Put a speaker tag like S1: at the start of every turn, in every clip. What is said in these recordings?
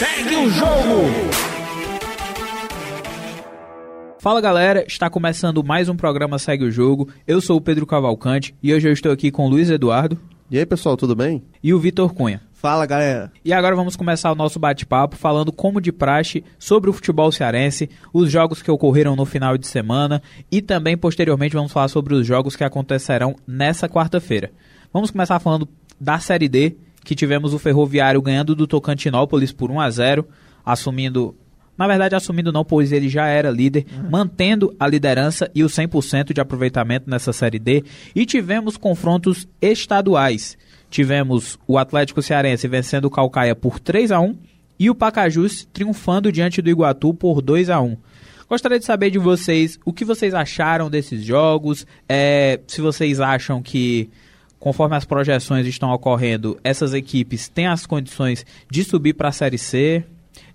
S1: Segue o jogo!
S2: Fala galera, está começando mais um programa Segue o Jogo. Eu sou o Pedro Cavalcante e hoje eu estou aqui com o Luiz Eduardo.
S3: E aí pessoal, tudo bem?
S2: E o Vitor Cunha.
S4: Fala galera.
S2: E agora vamos começar o nosso bate-papo falando como de praxe sobre o futebol cearense, os jogos que ocorreram no final de semana e também posteriormente vamos falar sobre os jogos que acontecerão nessa quarta-feira. Vamos começar falando da Série D, que tivemos o Ferroviário ganhando do Tocantinópolis por 1 a 0, assumindo na verdade, assumindo não, pois ele já era líder, uhum. mantendo a liderança e o 100% de aproveitamento nessa Série D. E tivemos confrontos estaduais. Tivemos o Atlético Cearense vencendo o Calcaia por 3 a 1 e o Pacajus triunfando diante do Iguatu por 2 a 1 Gostaria de saber de vocês o que vocês acharam desses jogos, é, se vocês acham que conforme as projeções estão ocorrendo, essas equipes têm as condições de subir para a Série C.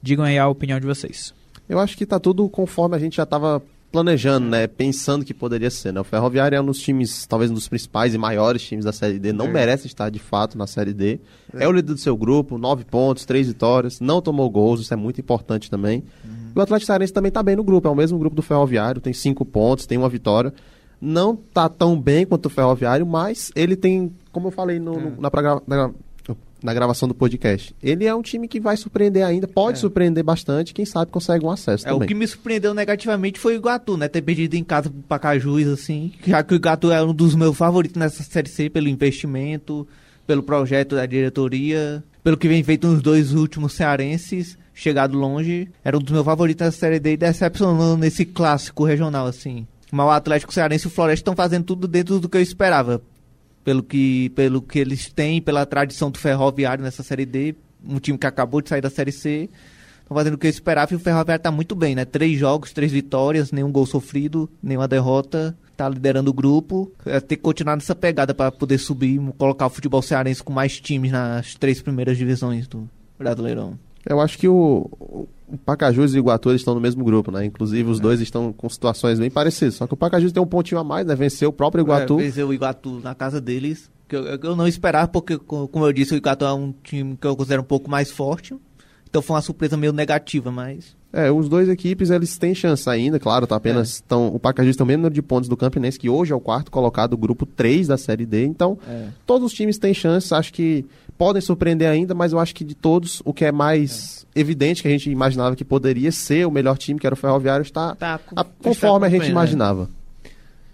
S2: Digam aí a opinião de vocês.
S3: Eu acho que está tudo conforme a gente já estava planejando, né? Pensando que poderia ser, né? O Ferroviário é um dos times, talvez um dos principais e maiores times da Série D. Não é. merece estar, de fato, na Série D. É. é. o líder do seu grupo, nove pontos, três vitórias. Não tomou gols, isso é muito importante também. Uhum. E o Atlético Cearense também está bem no grupo. É o mesmo grupo do Ferroviário, tem cinco pontos, tem uma vitória. Não está tão bem quanto o Ferroviário, mas ele tem, como eu falei no, é. no, na, na, na gravação do podcast. Ele é um time que vai surpreender ainda, pode é. surpreender bastante, quem sabe consegue um acesso
S4: é,
S3: também.
S4: O que me surpreendeu negativamente foi o Iguatu, né? Ter perdido em casa pro Pacajus, assim, já que o Iguatu é um dos meus favoritos nessa Série C pelo investimento, pelo projeto da diretoria, pelo que vem feito nos dois últimos cearenses, chegado longe, era um dos meus favoritos nessa Série D e decepcionando nesse clássico regional, assim. Mas o Atlético Cearense e o Floresta estão fazendo tudo dentro do que eu esperava pelo que, pelo que eles têm, pela tradição do Ferroviário nessa Série D, um time que acabou de sair da Série C. Estão fazendo o que eu esperava e o Ferroviário está muito bem, né? Três jogos, três vitórias, nenhum gol sofrido, nenhuma derrota. Está liderando o grupo. É, tem que continuar nessa pegada para poder subir, colocar o futebol cearense com mais times nas três primeiras divisões do Brasileirão.
S3: Eu acho que o Pacajus e Iguatu estão no mesmo grupo, né? Inclusive os é. dois estão com situações bem parecidas. Só que o Pacajus tem um pontinho a mais, né? Venceu o próprio Iguatu.
S4: É, venceu o Iguatu na casa deles. Que eu, eu não esperava, porque, como eu disse, o Iguatu é um time que eu considero um pouco mais forte. Então foi uma surpresa meio negativa, mas.
S3: É, os dois equipes eles têm chance ainda, claro, tá apenas. É. Tão, o Pacajus tem o mesmo número de pontos do Campinense, que hoje é o quarto colocado do grupo 3 da Série D. Então, é. todos os times têm chance, acho que podem surpreender ainda, mas eu acho que de todos, o que é mais é. evidente que a gente imaginava que poderia ser o melhor time, que era o Ferroviário, está tá, a, conforme a gente né? imaginava.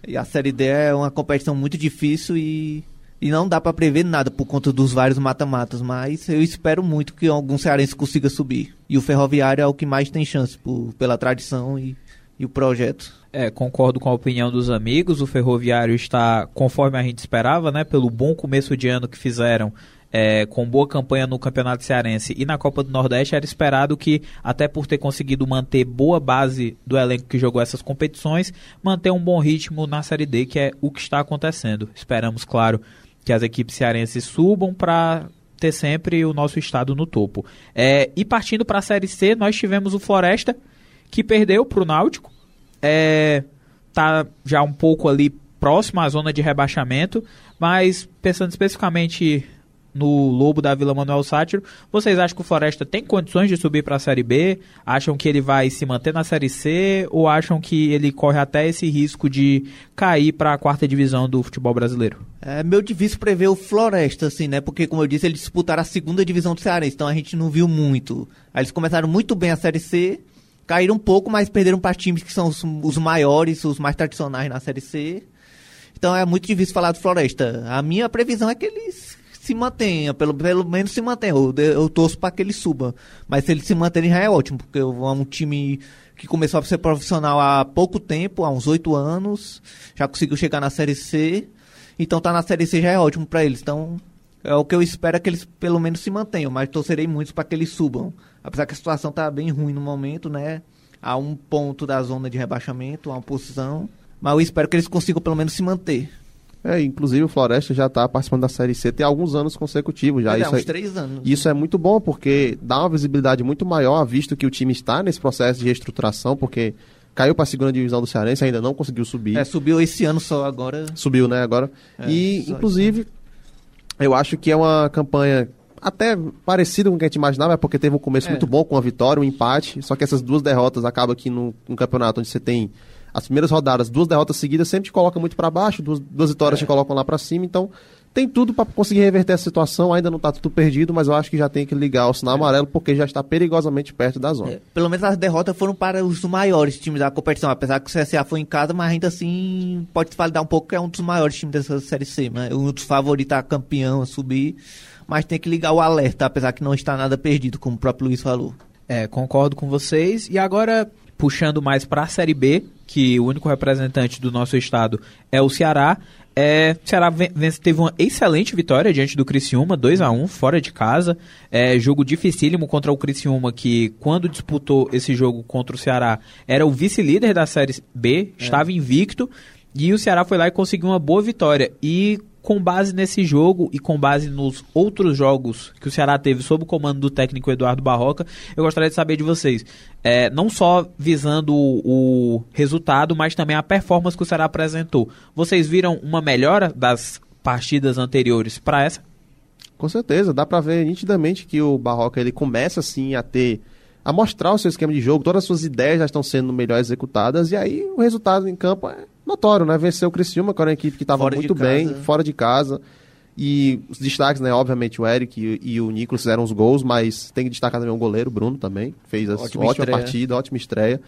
S4: E a Série D é uma competição muito difícil e e não dá para prever nada por conta dos vários mata-matas, mas eu espero muito que algum cearense consiga subir. E o Ferroviário é o que mais tem chance por, pela tradição e, e o projeto.
S2: É, concordo com a opinião dos amigos. O Ferroviário está conforme a gente esperava, né? Pelo bom começo de ano que fizeram. É, com boa campanha no Campeonato Cearense e na Copa do Nordeste, era esperado que, até por ter conseguido manter boa base do elenco que jogou essas competições, manter um bom ritmo na Série D, que é o que está acontecendo. Esperamos, claro, que as equipes cearenses subam para ter sempre o nosso estado no topo. É, e partindo para a Série C, nós tivemos o Floresta, que perdeu para o Náutico. É, tá já um pouco ali próximo à zona de rebaixamento, mas pensando especificamente no Lobo da Vila Manuel Sátiro. Vocês acham que o Floresta tem condições de subir para a Série B? Acham que ele vai se manter na Série C? Ou acham que ele corre até esse risco de cair para a quarta divisão do futebol brasileiro?
S4: É meio difícil prever o Floresta, assim, né? Porque, como eu disse, eles disputaram a segunda divisão do Cearense, então a gente não viu muito. Eles começaram muito bem a Série C, caíram um pouco, mas perderam para times que são os, os maiores, os mais tradicionais na Série C. Então é muito difícil falar do Floresta. A minha previsão é que eles se mantenha, pelo, pelo menos se mantenha. Eu, eu torço para que ele suba. Mas se ele se manter já é ótimo, porque é um time que começou a ser profissional há pouco tempo, há uns oito anos, já conseguiu chegar na Série C. Então tá na Série C já é ótimo para eles. Então é o que eu espero é que eles pelo menos se mantenham, mas torcerei muito para que eles subam. Apesar que a situação tá bem ruim no momento, né? Há um ponto da zona de rebaixamento, uma posição. Mas eu espero que eles consigam pelo menos se manter.
S3: É, inclusive o Floresta já está participando da Série C tem alguns anos consecutivos já.
S4: É,
S3: isso
S4: uns é, três anos.
S3: Isso é muito bom, porque dá uma visibilidade muito maior, visto que o time está nesse processo de reestruturação, porque caiu para a segunda divisão do Cearense, ainda não conseguiu subir.
S4: É, subiu esse ano só agora.
S3: Subiu, né, agora. É, e, inclusive, eu acho que é uma campanha até parecido com o que a gente imaginava, porque teve um começo
S4: É.
S3: muito bom com a vitória, um empate, só que essas duas derrotas acabam aqui no, no campeonato onde você tem as primeiras rodadas, duas derrotas seguidas, sempre te coloca muito para baixo, duas, duas vitórias te colocam lá para cima, então tem tudo para conseguir reverter essa situação, ainda não tá tudo perdido, mas eu acho que já tem que ligar o sinal amarelo porque já está perigosamente perto da zona.
S4: É, pelo menos as derrotas foram para os maiores times da competição, apesar que o CSA foi em casa, mas ainda assim pode se validar um pouco que é um dos maiores times dessa Série C, né? um dos favoritos a campeão a subir, mas tem que ligar o alerta, apesar que não está nada perdido, como o próprio Luiz falou.
S2: É, concordo com vocês. E agora, puxando mais para a Série B, que o único representante do nosso estado é o Ceará. É, o Ceará ven- ven- teve uma excelente vitória diante do Criciúma, 2 a 1 fora de casa. É, jogo dificílimo contra o Criciúma, que quando disputou esse jogo contra o Ceará, era o vice-líder da Série B, estava invicto. E o Ceará foi lá e conseguiu uma boa vitória. E com base nesse jogo e com base nos outros jogos que o Ceará teve sob o comando do técnico Eduardo Barroca, eu gostaria de saber de vocês. É, não só visando o, o resultado, mas também a performance que o Ceará apresentou. Vocês viram uma melhora das partidas anteriores para essa?
S3: Com certeza, dá pra ver nitidamente que o Barroca ele começa assim a ter a mostrar o seu esquema de jogo, todas as suas ideias já estão sendo melhor executadas e aí o resultado em campo é notório, né? Venceu o Criciúma, que era uma equipe que estava muito bem,
S4: casa.
S3: fora de casa. E os destaques, né? Obviamente o Eric e, e o Nicolas fizeram os gols, mas tem que destacar também o goleiro, o Bruno também, fez a
S4: Ótima
S3: ótima, partida, ótima estreia.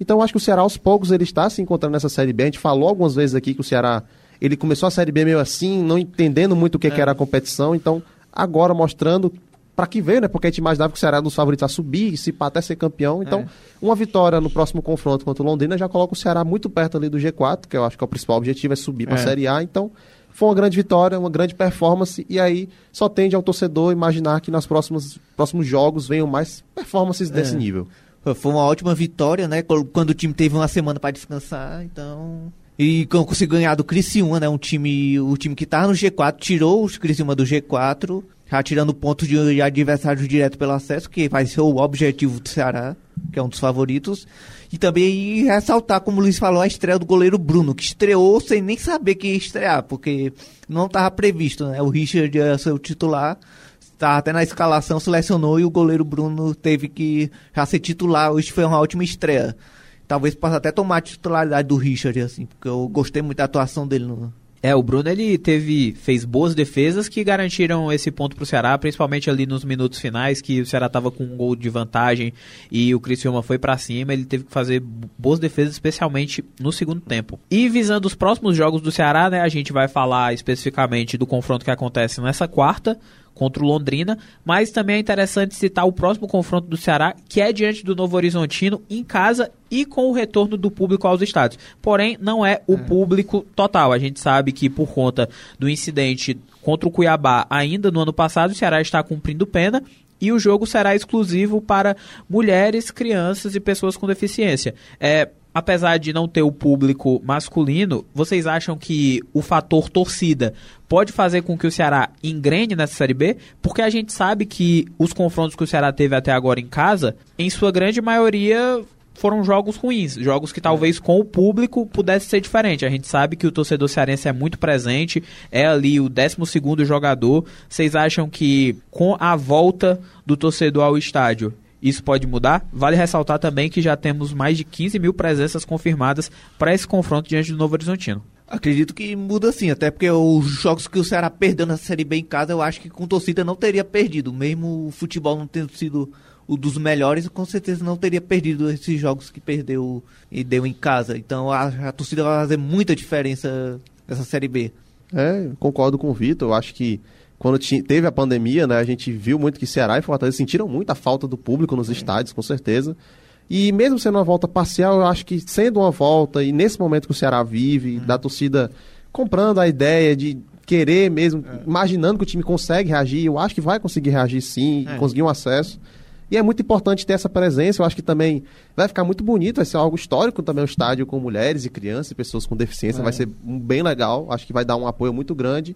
S3: Então eu acho que o Ceará aos poucos ele está se encontrando nessa Série B. A gente falou algumas vezes aqui que o Ceará ele começou a Série B meio assim, não entendendo muito o que, que era a competição. Então agora mostrando para que veio, né? Porque a gente imaginava que o Ceará era um dos favoritos a subir e se pá, até ser campeão. Então,
S4: É.
S3: uma vitória no próximo confronto contra o Londrina já coloca o Ceará muito perto ali do G4, que eu acho que é o principal objetivo, é subir para a
S4: É.
S3: Série A. Então, foi uma grande vitória, uma grande performance, e aí só tende ao torcedor imaginar que nos próximos, próximos jogos venham mais performances desse
S4: É.
S3: nível.
S4: Foi uma ótima vitória, né? Quando o time teve uma semana para descansar, então. E conseguiu ganhar do Criciúma, né? Um time, o time que tava no G4 tirou os Criciúma do G4, já tirando pontos de adversários direto pelo acesso, que vai ser o objetivo do Ceará, que é um dos favoritos. E também ressaltar, como o Luiz falou, a estreia do goleiro Bruno, que estreou sem nem saber que ia estrear, porque não estava previsto, né? O Richard ia ser o titular, Tá até na escalação, selecionou e o goleiro Bruno teve que já ser titular. Hoje foi uma ótima estreia. Talvez possa até tomar a titularidade do Richard, assim, porque eu gostei muito da atuação dele no.
S2: É, o Bruno ele teve fez boas defesas que garantiram esse ponto pro Ceará, principalmente ali nos minutos finais que o Ceará estava com um gol de vantagem e o Criciúma foi pra cima, ele teve que fazer boas defesas especialmente no segundo tempo. E visando os próximos jogos do Ceará, né, a gente vai falar especificamente do confronto que acontece nessa quarta contra o Londrina, mas também é interessante citar o próximo confronto do Ceará, que é diante do Novo Horizontino, em casa e com o retorno do público aos estádios. Porém, não é o público total. A gente sabe que por conta do incidente contra o Cuiabá, ainda no ano passado, o Ceará está cumprindo pena e o jogo será exclusivo para mulheres, crianças e pessoas com deficiência. É, apesar de não ter o público masculino, vocês acham que o fator torcida pode fazer com que o Ceará engrene nessa Série B? Porque a gente sabe que os confrontos que o Ceará teve até agora em casa, em sua grande maioria foram jogos ruins, jogos que talvez com o público pudesse ser diferente. A gente sabe que o torcedor cearense é muito presente, é ali o 12º jogador. Vocês acham que com a volta do torcedor ao estádio, isso pode mudar? Vale ressaltar também que já temos mais de 15 mil presenças confirmadas para esse confronto diante do Novo Horizontino.
S4: Acredito que muda sim, até porque os jogos que o Ceará perdeu na Série B em casa, eu acho que com torcida não teria perdido. Mesmo o futebol não tendo sido o dos melhores, com certeza não teria perdido esses jogos que perdeu e deu em casa. Então a, a torcida vai fazer muita diferença nessa Série B.
S3: É, concordo com o Vitor. Eu acho que quando teve a pandemia, né, a gente viu muito que Ceará e Fortaleza sentiram muito a falta do público nos estádios, com certeza. E mesmo sendo uma volta parcial, eu acho que sendo uma volta, e nesse momento que o Ceará vive, da torcida comprando a ideia de querer mesmo, imaginando que o time consegue reagir, eu acho que vai conseguir reagir sim,
S4: É.
S3: conseguir um acesso. E é muito importante ter essa presença. Eu acho que também vai ficar muito bonito, vai ser algo histórico também o estádio com mulheres e crianças e pessoas com deficiência.
S4: É.
S3: Vai ser um- bem legal. Acho que vai dar um apoio muito grande.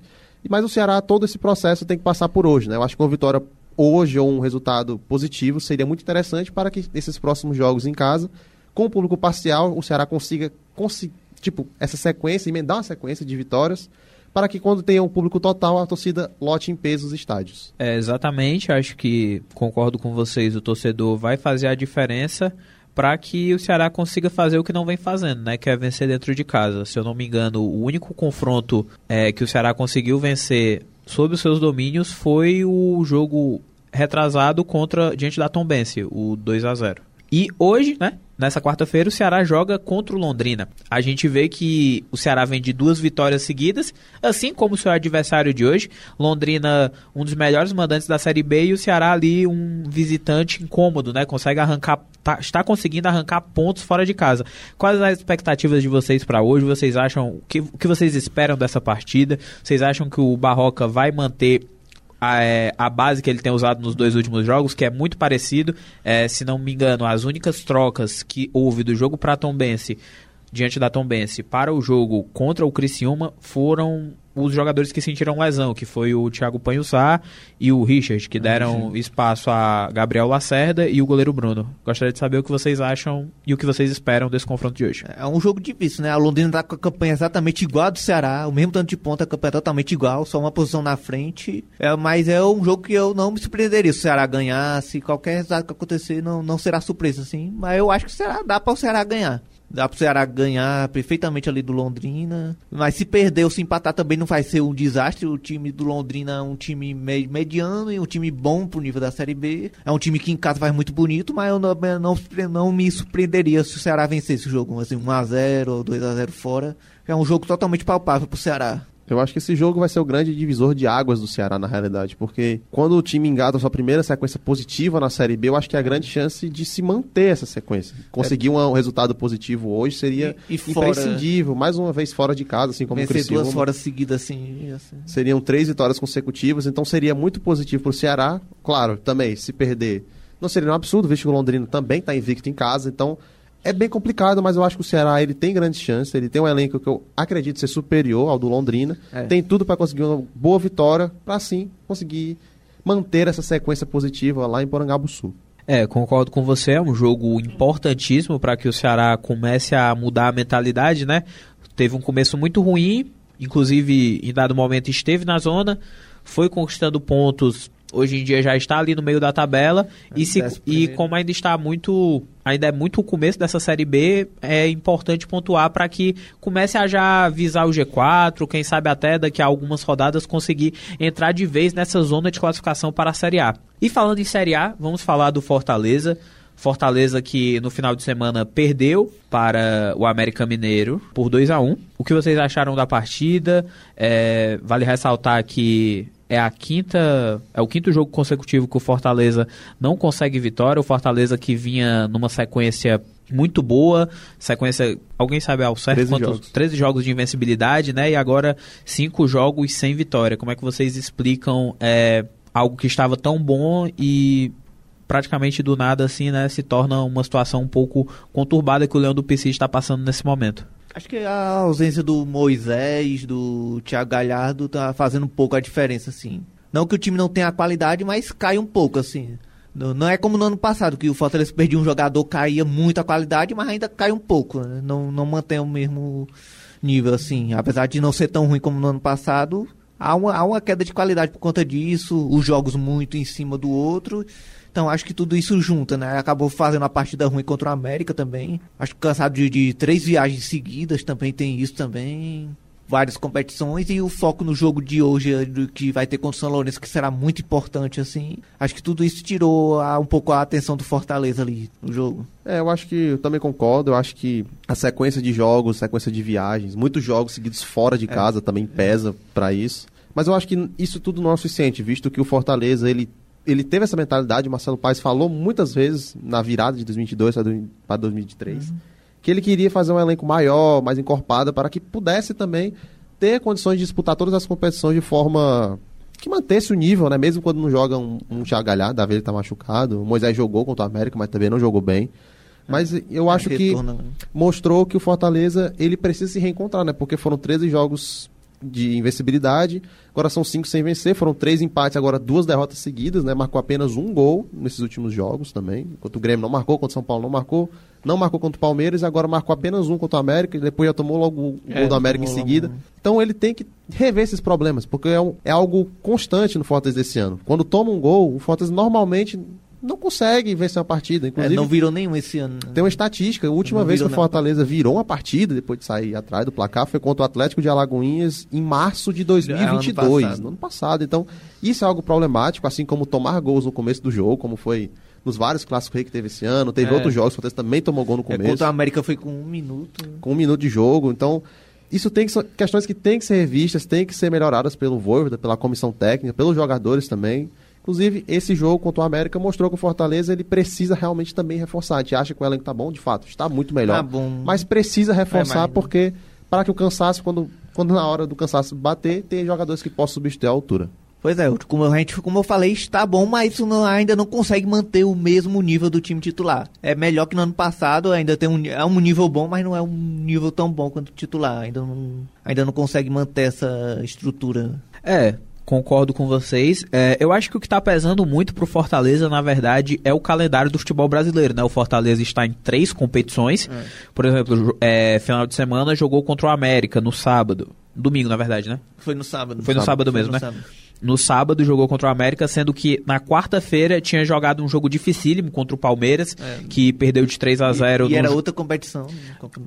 S3: Mas o Ceará, todo esse processo tem que passar por hoje, né? Eu acho que uma vitória hoje ou um resultado positivo seria muito interessante para que nesses próximos jogos em casa, com o público parcial, o Ceará consiga, consi- tipo, essa sequência, emendar uma sequência de vitórias para que quando tenha um público total, a torcida lote em peso os estádios.
S2: É, exatamente, acho que concordo com vocês, o torcedor vai fazer a diferença para que o Ceará consiga fazer o que não vem fazendo, né? Que é vencer dentro de casa. Se eu não me engano, o único confronto é, que o Ceará conseguiu vencer sob os seus domínios foi o jogo retrasado contra diante da Tombense, o 2 a 0. E hoje, né, nessa quarta-feira, o Ceará joga contra o Londrina. A gente vê que o Ceará vem de duas vitórias seguidas, assim como o seu adversário de hoje. Londrina, um dos melhores mandantes da Série B, e o Ceará ali, um visitante incômodo, né? Consegue arrancar, tá, está conseguindo arrancar pontos fora de casa. Quais as expectativas de vocês para hoje? Vocês acham, o que, que vocês esperam dessa partida? Vocês acham que o Barroca vai manter a, é, a, base que ele tem usado nos dois últimos jogos, que é muito parecido. É, se não me engano, as únicas trocas que houve do jogo para Tombense diante da Tombense para o jogo contra o Criciúma foram os jogadores que sentiram lesão, que foi o Thiago Panhussá e o Richard, que deram uhum. espaço a Gabriel Lacerda e o goleiro Bruno. Gostaria de saber o que vocês acham e o que vocês esperam desse confronto de hoje.
S4: É um jogo difícil, né? A Londrina tá com a campanha exatamente igual a do Ceará, o mesmo tanto de ponta, a campanha é totalmente igual, só uma posição na frente. É, mas é um jogo que eu não me surpreenderia se o Ceará ganhasse, qualquer resultado que acontecer não, não será surpresa, assim. Mas eu acho que o Ceará, dá para o Ceará ganhar. Dá pro Ceará ganhar perfeitamente ali do Londrina. Mas se perder ou se empatar também não vai ser um desastre. O time do Londrina é um time mediano e um time bom pro nível da Série B. É um time que em casa faz muito bonito, mas eu não, não, não me surpreenderia se o Ceará vencesse o jogo. Assim, 1x0 ou 2x0 fora. É um jogo totalmente palpável pro Ceará.
S3: Eu acho que esse jogo vai ser o grande divisor de águas do Ceará, na realidade, porque quando o time engata a sua primeira sequência positiva na Série B, eu acho que é a grande chance de se manter essa sequência. Conseguir um, um resultado positivo hoje seria e, e imprescindível, mais uma vez fora de casa, assim como
S4: Vencer o Criciúma. duas fora seguidas, assim, assim.
S3: Seriam três vitórias consecutivas, então seria muito positivo para o Ceará. Claro, também, se perder, não seria um absurdo, visto que o Londrino também está invicto em casa, então é bem complicado, mas eu acho que o Ceará ele tem grandes chances. Ele tem um elenco que eu acredito ser superior ao do Londrina. É. Tem tudo para conseguir uma boa vitória, para sim conseguir manter essa sequência positiva lá em Porangabuçu.
S2: É, concordo com você. É um jogo importantíssimo para que o Ceará comece a mudar a mentalidade, né? Teve um começo muito ruim, inclusive em dado momento esteve na zona, foi conquistando pontos hoje em dia já está ali no meio da tabela. E, se, e como ainda está muito ainda é muito o começo dessa série B é importante pontuar para que comece a já visar o G4 quem sabe até daqui a algumas rodadas conseguir entrar de vez nessa zona de classificação para a série A. E falando em série A vamos falar do Fortaleza. Fortaleza que no final de semana perdeu para o América Mineiro por 2 a 1 O que vocês acharam da partida? É, vale ressaltar que é a quinta, é o quinto jogo consecutivo que o Fortaleza não consegue vitória. O Fortaleza que vinha numa sequência muito boa, sequência, alguém sabe ao certo
S3: 13
S2: quantos?
S3: Jogos.
S2: 13 jogos de invencibilidade, né? E agora cinco jogos sem vitória. Como é que vocês explicam é, algo que estava tão bom e praticamente do nada assim, né, se torna uma situação um pouco conturbada que o Leão do PC está passando nesse momento?
S4: Acho que a ausência do Moisés, do Thiago Galhardo, tá fazendo um pouco a diferença, assim. Não que o time não tenha qualidade, mas cai um pouco, assim. Não, é como no ano passado, que o Fortaleza perdia um jogador, caía muito a qualidade, mas ainda cai um pouco. Né? Não, não mantém o mesmo nível, assim. Apesar de não ser tão ruim como no ano passado, há uma, há uma queda de qualidade por conta disso, os jogos muito em cima do outro. Então acho que tudo isso junta, né? Acabou fazendo a partida ruim contra o América também. Acho que cansado de, de três viagens seguidas também tem isso também várias competições e o foco no jogo de hoje que vai ter contra o São Lourenço que será muito importante assim acho que tudo isso tirou a, um pouco a atenção do Fortaleza ali no jogo
S3: é eu acho que eu também concordo eu acho que a sequência de jogos sequência de viagens muitos jogos seguidos fora de é. casa é. também pesa é. para isso mas eu acho que isso tudo não é suficiente visto que o Fortaleza ele ele teve essa mentalidade, o Marcelo Paes falou muitas vezes na virada de 2022 para 2023, uhum. que ele queria fazer um elenco maior, mais encorpado, para que pudesse também ter condições de disputar todas as competições de forma que mantesse o nível, né? Mesmo quando não joga um, um Thiago Galhardo, Davi ele tá machucado, o Moisés jogou contra o América, mas também não jogou bem. Mas é, eu acho que né? mostrou que o Fortaleza ele precisa se reencontrar, né? Porque foram 13 jogos de invencibilidade. Agora são cinco sem vencer, foram três empates, agora duas derrotas seguidas, né? Marcou apenas um gol nesses últimos jogos também. Enquanto o Grêmio não marcou, contra o São Paulo não marcou, não marcou contra o Palmeiras e agora marcou apenas um contra o América e depois já tomou logo o é, gol do América em seguida. Logo... Então ele tem que rever esses problemas, porque é, um, é algo constante no Fortaleza desse ano. Quando toma um gol, o Fortaleza normalmente não consegue vencer uma partida. Inclusive,
S4: é, não virou nenhum esse ano. Né?
S3: Tem uma estatística. A última não vez que o Fortaleza virou uma partida, depois de sair atrás do placar, foi contra o Atlético de Alagoinhas em março de 2022, é, ano no ano passado. Então, isso é algo problemático, assim como tomar gols no começo do jogo, como foi nos vários clássicos que teve esse ano. Teve é. outros jogos, o Fortaleza também tomou gol no começo. É,
S4: contra a América foi com um minuto.
S3: Com um minuto de jogo. Então, isso tem que ser questões que têm que ser revistas, têm que ser melhoradas pelo Voivoda, pela comissão técnica, pelos jogadores também. Inclusive, esse jogo contra o América mostrou que o Fortaleza ele precisa realmente também reforçar. A gente acha que o elenco tá bom, de fato, está muito melhor. Tá bom. Mas precisa reforçar é porque para que o cansaço, quando, quando na hora do cansaço bater, tem jogadores que possam substituir a altura.
S4: Pois é, como, a gente, como eu falei, está bom, mas isso não, ainda não consegue manter o mesmo nível do time titular. É melhor que no ano passado, ainda tem um, é um nível bom, mas não é um nível tão bom quanto o titular. Ainda não, ainda não consegue manter essa estrutura.
S2: É, concordo com vocês. É, eu acho que o que está pesando muito para o Fortaleza, na verdade, é o calendário do futebol brasileiro. Né? O Fortaleza está em três competições. É. Por exemplo, é, final de semana jogou contra o América no sábado. Domingo, na verdade, né?
S4: Foi no sábado.
S2: Foi no sábado, sábado mesmo, no né? Sábado no sábado jogou contra o América, sendo que na quarta-feira tinha jogado um jogo dificílimo contra o Palmeiras, é. que perdeu de 3 a 0
S4: E, e era outra competição.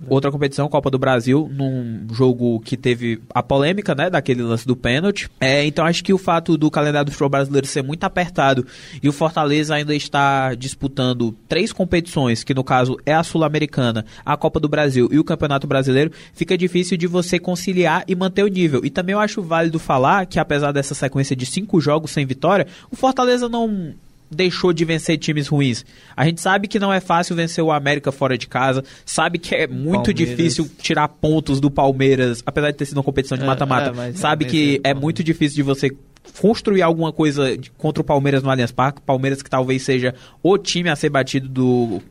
S2: Outra competição, Copa do Brasil, num jogo que teve a polêmica, né, daquele lance do pênalti. É, então acho que o fato do calendário do futebol brasileiro ser muito apertado e o Fortaleza ainda está disputando três competições, que no caso é a Sul-Americana, a Copa do Brasil e o Campeonato Brasileiro, fica difícil de você conciliar e manter o nível. E também eu acho válido falar que apesar dessa sequência sequência de cinco jogos sem vitória, o Fortaleza não deixou de vencer times ruins. A gente sabe que não é fácil vencer o América fora de casa, sabe que é muito Palmeiras. difícil tirar pontos do Palmeiras, apesar de ter sido uma competição de é, mata-mata. É, é, sabe que é muito difícil de você construir alguma coisa contra o Palmeiras no Allianz Parque, Palmeiras que talvez seja o time a ser batido do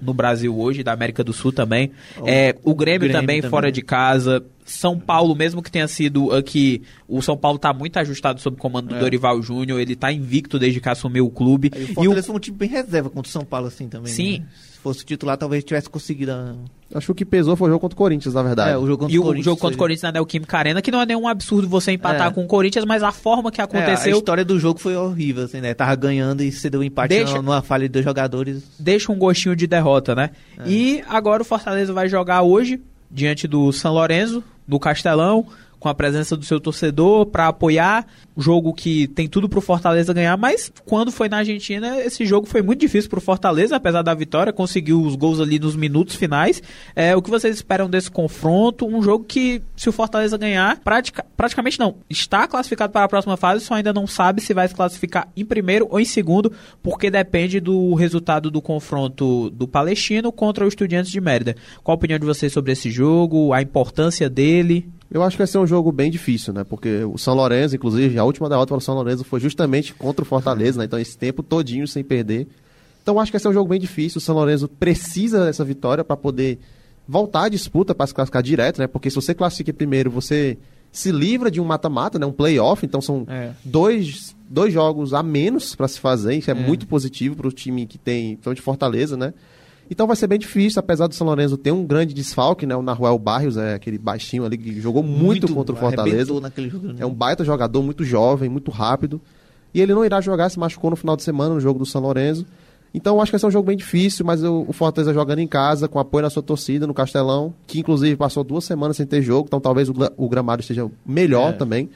S2: no Brasil hoje, da América do Sul também. O, é, o Grêmio, Grêmio também, também, fora de casa. São Paulo, mesmo que tenha sido aqui, o São Paulo está muito ajustado sob o comando do é. Dorival Júnior, ele está invicto desde que assumiu o clube.
S4: Aí, o Fortaleza e o... foi um time bem reserva contra o São Paulo, assim, também.
S2: Sim. Né?
S4: Se fosse titular, talvez tivesse conseguido a...
S3: Acho que o que pesou foi o jogo contra o Corinthians, na verdade. É,
S2: o jogo contra e o Corinthians jogo contra o Corinthians na Neoquímica Arena, que não é nenhum absurdo você empatar é. com o Corinthians, mas a forma que aconteceu... É,
S4: a história do jogo foi horrível, assim, né? Tava ganhando e você deu um empate deixa, numa falha de dois jogadores.
S2: Deixa um gostinho de derrota, né? É. E agora o Fortaleza vai jogar hoje, diante do São Lourenço, no Castelão com a presença do seu torcedor para apoiar. Jogo que tem tudo para o Fortaleza ganhar, mas quando foi na Argentina, esse jogo foi muito difícil para o Fortaleza, apesar da vitória, conseguiu os gols ali nos minutos finais. É, o que vocês esperam desse confronto? Um jogo que, se o Fortaleza ganhar, pratica, praticamente não, está classificado para a próxima fase, só ainda não sabe se vai se classificar em primeiro ou em segundo, porque depende do resultado do confronto do Palestino contra o Estudiantes de Mérida. Qual a opinião de vocês sobre esse jogo, a importância dele?
S3: Eu acho que vai ser um jogo bem difícil, né? Porque o São Lourenço, inclusive, a última derrota para o São Lourenço foi justamente contra o Fortaleza, né? Então esse tempo todinho sem perder. Então acho que vai ser um jogo bem difícil. O São Lourenço precisa dessa vitória para poder voltar à disputa para se classificar direto, né? Porque se você classifica primeiro, você se livra de um mata-mata, né? Um playoff. Então são é. dois, dois jogos a menos para se fazer. Isso é, é. muito positivo para o time que tem, principalmente Fortaleza, né? Então vai ser bem difícil, apesar do São Lourenço ter um grande desfalque, né? O Naruel Barrios é aquele baixinho ali que jogou muito, muito contra o Fortaleza. Jogo, né? É um baita jogador, muito jovem, muito rápido. E ele não irá jogar, se machucou no final de semana no jogo do São Lourenço. Então acho que vai ser um jogo bem difícil, mas o Fortaleza jogando em casa, com apoio na sua torcida, no Castelão, que inclusive passou duas semanas sem ter jogo, então talvez o, o gramado esteja melhor é. também.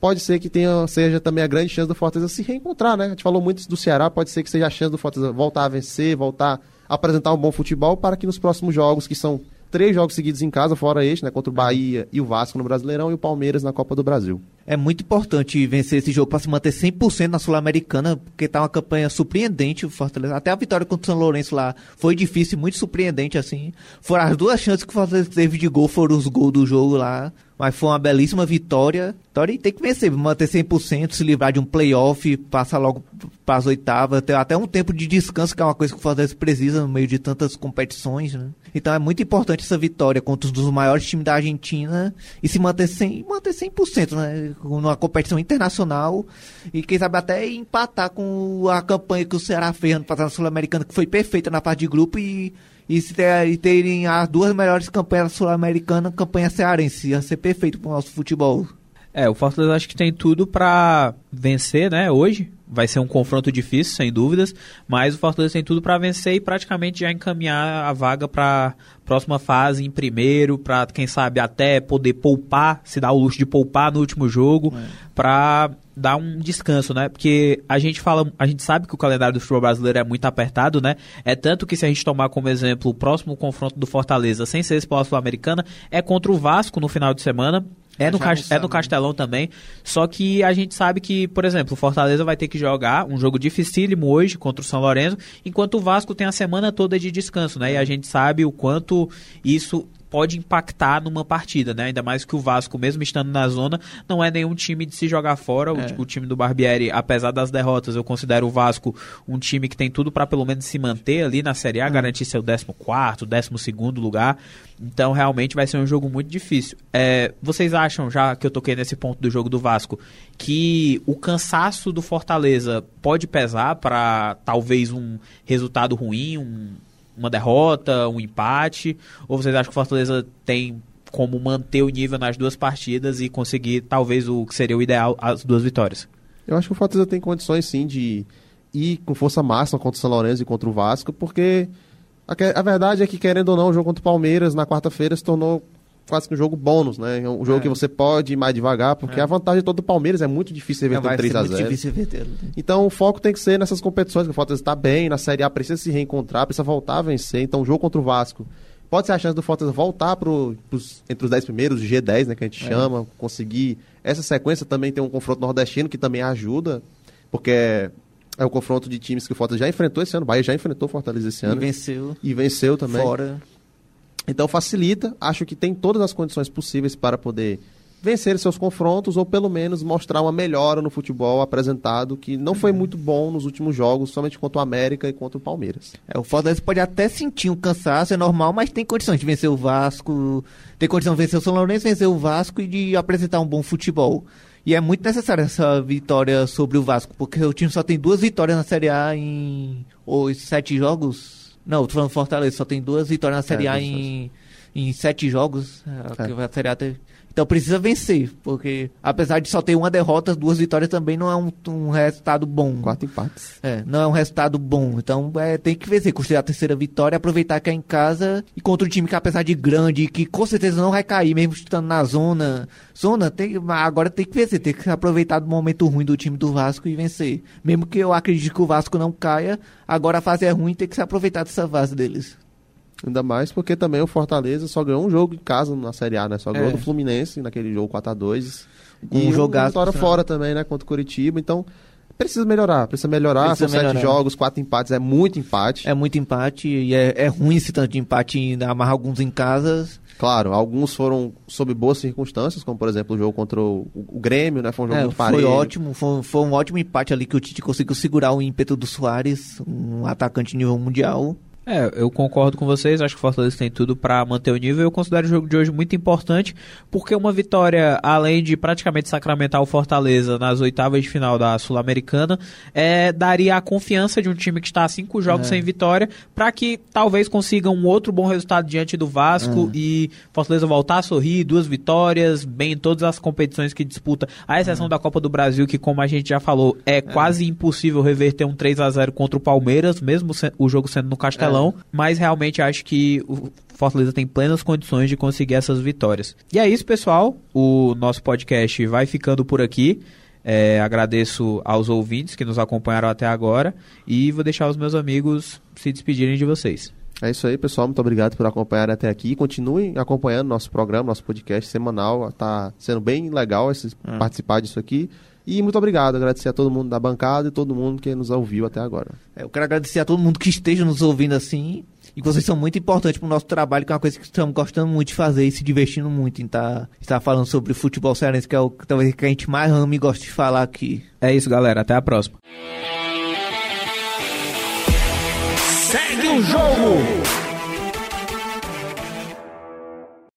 S3: Pode ser que tenha, seja também a grande chance do Fortaleza se reencontrar, né? A gente falou muito do Ceará, pode ser que seja a chance do Fortaleza voltar a vencer, voltar apresentar um bom futebol para que nos próximos jogos, que são três jogos seguidos em casa, fora este, né? Contra o Bahia e o Vasco no Brasileirão e o Palmeiras na Copa do Brasil.
S4: É muito importante vencer esse jogo para se manter 100% na Sul-Americana, porque tá uma campanha surpreendente Fortaleza. Até a vitória contra o São Lourenço lá foi difícil, muito surpreendente assim. Foram as duas chances que o Fortaleza teve de gol, foram os gols do jogo lá. Mas foi uma belíssima vitória. Vitória e tem que vencer, manter 100%, se livrar de um playoff, passar logo para as oitavas, ter até um tempo de descanso, que é uma coisa que o Fortaleza precisa no meio de tantas competições, né? Então é muito importante essa vitória contra um dos maiores times da Argentina e se manter 100%, manter 100% né? Numa competição internacional e quem sabe até empatar com a campanha que o Ceará fez ano passado na Sul-Americana, que foi perfeita na parte de grupo e e, se ter, e terem as duas melhores campanhas sul-americanas, campanha cearense. Ia ser perfeito pro nosso futebol.
S2: É, o Fortaleza acho que tem tudo para vencer, né, hoje. Vai ser um confronto difícil, sem dúvidas, mas o Fortaleza tem tudo para vencer e praticamente já encaminhar a vaga para próxima fase em primeiro, para quem sabe até poder poupar, se dar o luxo de poupar no último jogo, é. para dar um descanso, né? Porque a gente fala, a gente sabe que o calendário do futebol brasileiro é muito apertado, né? É tanto que se a gente tomar como exemplo o próximo confronto do Fortaleza, sem ser esse sul-americana, é contra o Vasco no final de semana é no, é no Castelão também. Só que a gente sabe que, por exemplo, o Fortaleza vai ter que jogar um jogo dificílimo hoje contra o São Lourenço, enquanto o Vasco tem a semana toda de descanso, né? E a gente sabe o quanto isso pode impactar numa partida, né? Ainda mais que o Vasco, mesmo estando na zona, não é nenhum time de se jogar fora. É. O, o, time do Barbieri, apesar das derrotas, eu considero o Vasco um time que tem tudo para pelo menos se manter ali na Série A, é. garantir seu 14 décimo segundo lugar. Então, realmente vai ser um jogo muito difícil. É, vocês acham, já que eu toquei nesse ponto do jogo do Vasco, que o cansaço do Fortaleza pode pesar para talvez um resultado ruim, um uma derrota, um empate? Ou vocês acham que o Fortaleza tem como manter o nível nas duas partidas e conseguir talvez o que seria o ideal, as duas vitórias?
S3: Eu acho que o Fortaleza tem condições sim de ir com força máxima contra o São Lourenço e contra o Vasco, porque a, a verdade é que, querendo ou não, o jogo contra o Palmeiras na quarta-feira se tornou quase que um jogo bônus, né? É um jogo é. que você pode ir mais devagar, porque é. a vantagem toda do Palmeiras é muito difícil reverter é, 3x0. Então o foco tem que ser nessas competições, que o Fortaleza está bem, na Série A precisa se reencontrar, precisa voltar a vencer. Então o jogo contra o Vasco pode ser a chance do Fortaleza voltar pro, pros, entre os 10 primeiros, o G10, né, que a gente é. chama, conseguir. Essa sequência também tem um confronto nordestino que também ajuda, porque é, é o confronto de times que o Fortaleza já enfrentou esse ano. O Bahia já enfrentou o Fortaleza esse ano.
S4: E venceu.
S3: E venceu também.
S4: Fora.
S3: Então facilita, acho que tem todas as condições possíveis para poder vencer seus confrontos ou pelo menos mostrar uma melhora no futebol apresentado que não foi muito bom nos últimos jogos, somente contra o América e contra o Palmeiras.
S4: É, o Fortaleza pode até sentir um cansaço, é normal, mas tem condições de vencer o Vasco, tem condição de vencer o São Lourenço, vencer o Vasco e de apresentar um bom futebol. E é muito necessária essa vitória sobre o Vasco, porque o time só tem duas vitórias na Série A em ou, sete jogos, não, tô falando Fortaleza, só tem duas vitórias na Série é, A em, em sete jogos. É. A Série A teve, então precisa vencer, porque apesar de só ter uma derrota, duas vitórias também não é um, um resultado bom.
S3: Quatro empates.
S4: É, não é um resultado bom. Então é, tem que vencer, construir a terceira vitória, aproveitar que é em casa e contra um time que apesar de grande, que com certeza não vai cair, mesmo estando na zona. Zona, tem, agora tem que vencer, tem que aproveitar do momento ruim do time do Vasco e vencer. Mesmo que eu acredite que o Vasco não caia, agora a fase é ruim, tem que se aproveitar dessa fase deles.
S3: Ainda mais porque também o Fortaleza só ganhou um jogo em casa na Série A, né? Só ganhou é. do Fluminense naquele jogo 4x2. Um e jogar vitória fora também, né? Contra o Curitiba. Então, precisa melhorar. Precisa melhorar. Precisa São melhorar. sete jogos, quatro empates. É muito empate.
S4: É muito empate. E é, é ruim esse tanto de empate ainda amarrar alguns em casa.
S3: Claro, alguns foram sob boas circunstâncias, como por exemplo o jogo contra o, o Grêmio, né? Foi um jogo
S4: é,
S3: muito parelho.
S4: Foi ótimo, foi, foi um ótimo empate ali que o Tite conseguiu segurar o ímpeto do Soares, um atacante nível mundial.
S2: É, eu concordo com vocês, acho que o Fortaleza tem tudo para manter o nível. Eu considero o jogo de hoje muito importante, porque uma vitória, além de praticamente sacramentar o Fortaleza nas oitavas de final da Sul-Americana, é, daria a confiança de um time que está a cinco jogos é. sem vitória, para que talvez consiga um outro bom resultado diante do Vasco é. e Fortaleza voltar a sorrir, duas vitórias, bem em todas as competições que disputa, a exceção é. da Copa do Brasil, que como a gente já falou, é, é. quase impossível reverter um 3 a 0 contra o Palmeiras, mesmo o jogo sendo no Castelo Castelão, mas realmente acho que o Fortaleza tem plenas condições de conseguir essas vitórias. E é isso, pessoal. O nosso podcast vai ficando por aqui. É, agradeço aos ouvintes que nos acompanharam até agora e vou deixar os meus amigos se despedirem de vocês.
S3: É isso aí, pessoal. Muito obrigado por acompanhar até aqui. Continuem acompanhando nosso programa, nosso podcast semanal. Está sendo bem legal esse, hum. participar disso aqui. E muito obrigado, agradecer a todo mundo da bancada e todo mundo que nos ouviu até agora.
S4: É, eu quero agradecer a todo mundo que esteja nos ouvindo assim. E que vocês são muito importantes para o nosso trabalho, que é uma coisa que estamos gostando muito de fazer e se divertindo muito em estar, tá, estar falando sobre futebol cearense, que é o talvez que a gente mais ama e gosta de falar aqui.
S2: É isso, galera. Até a próxima.
S1: Segue o jogo!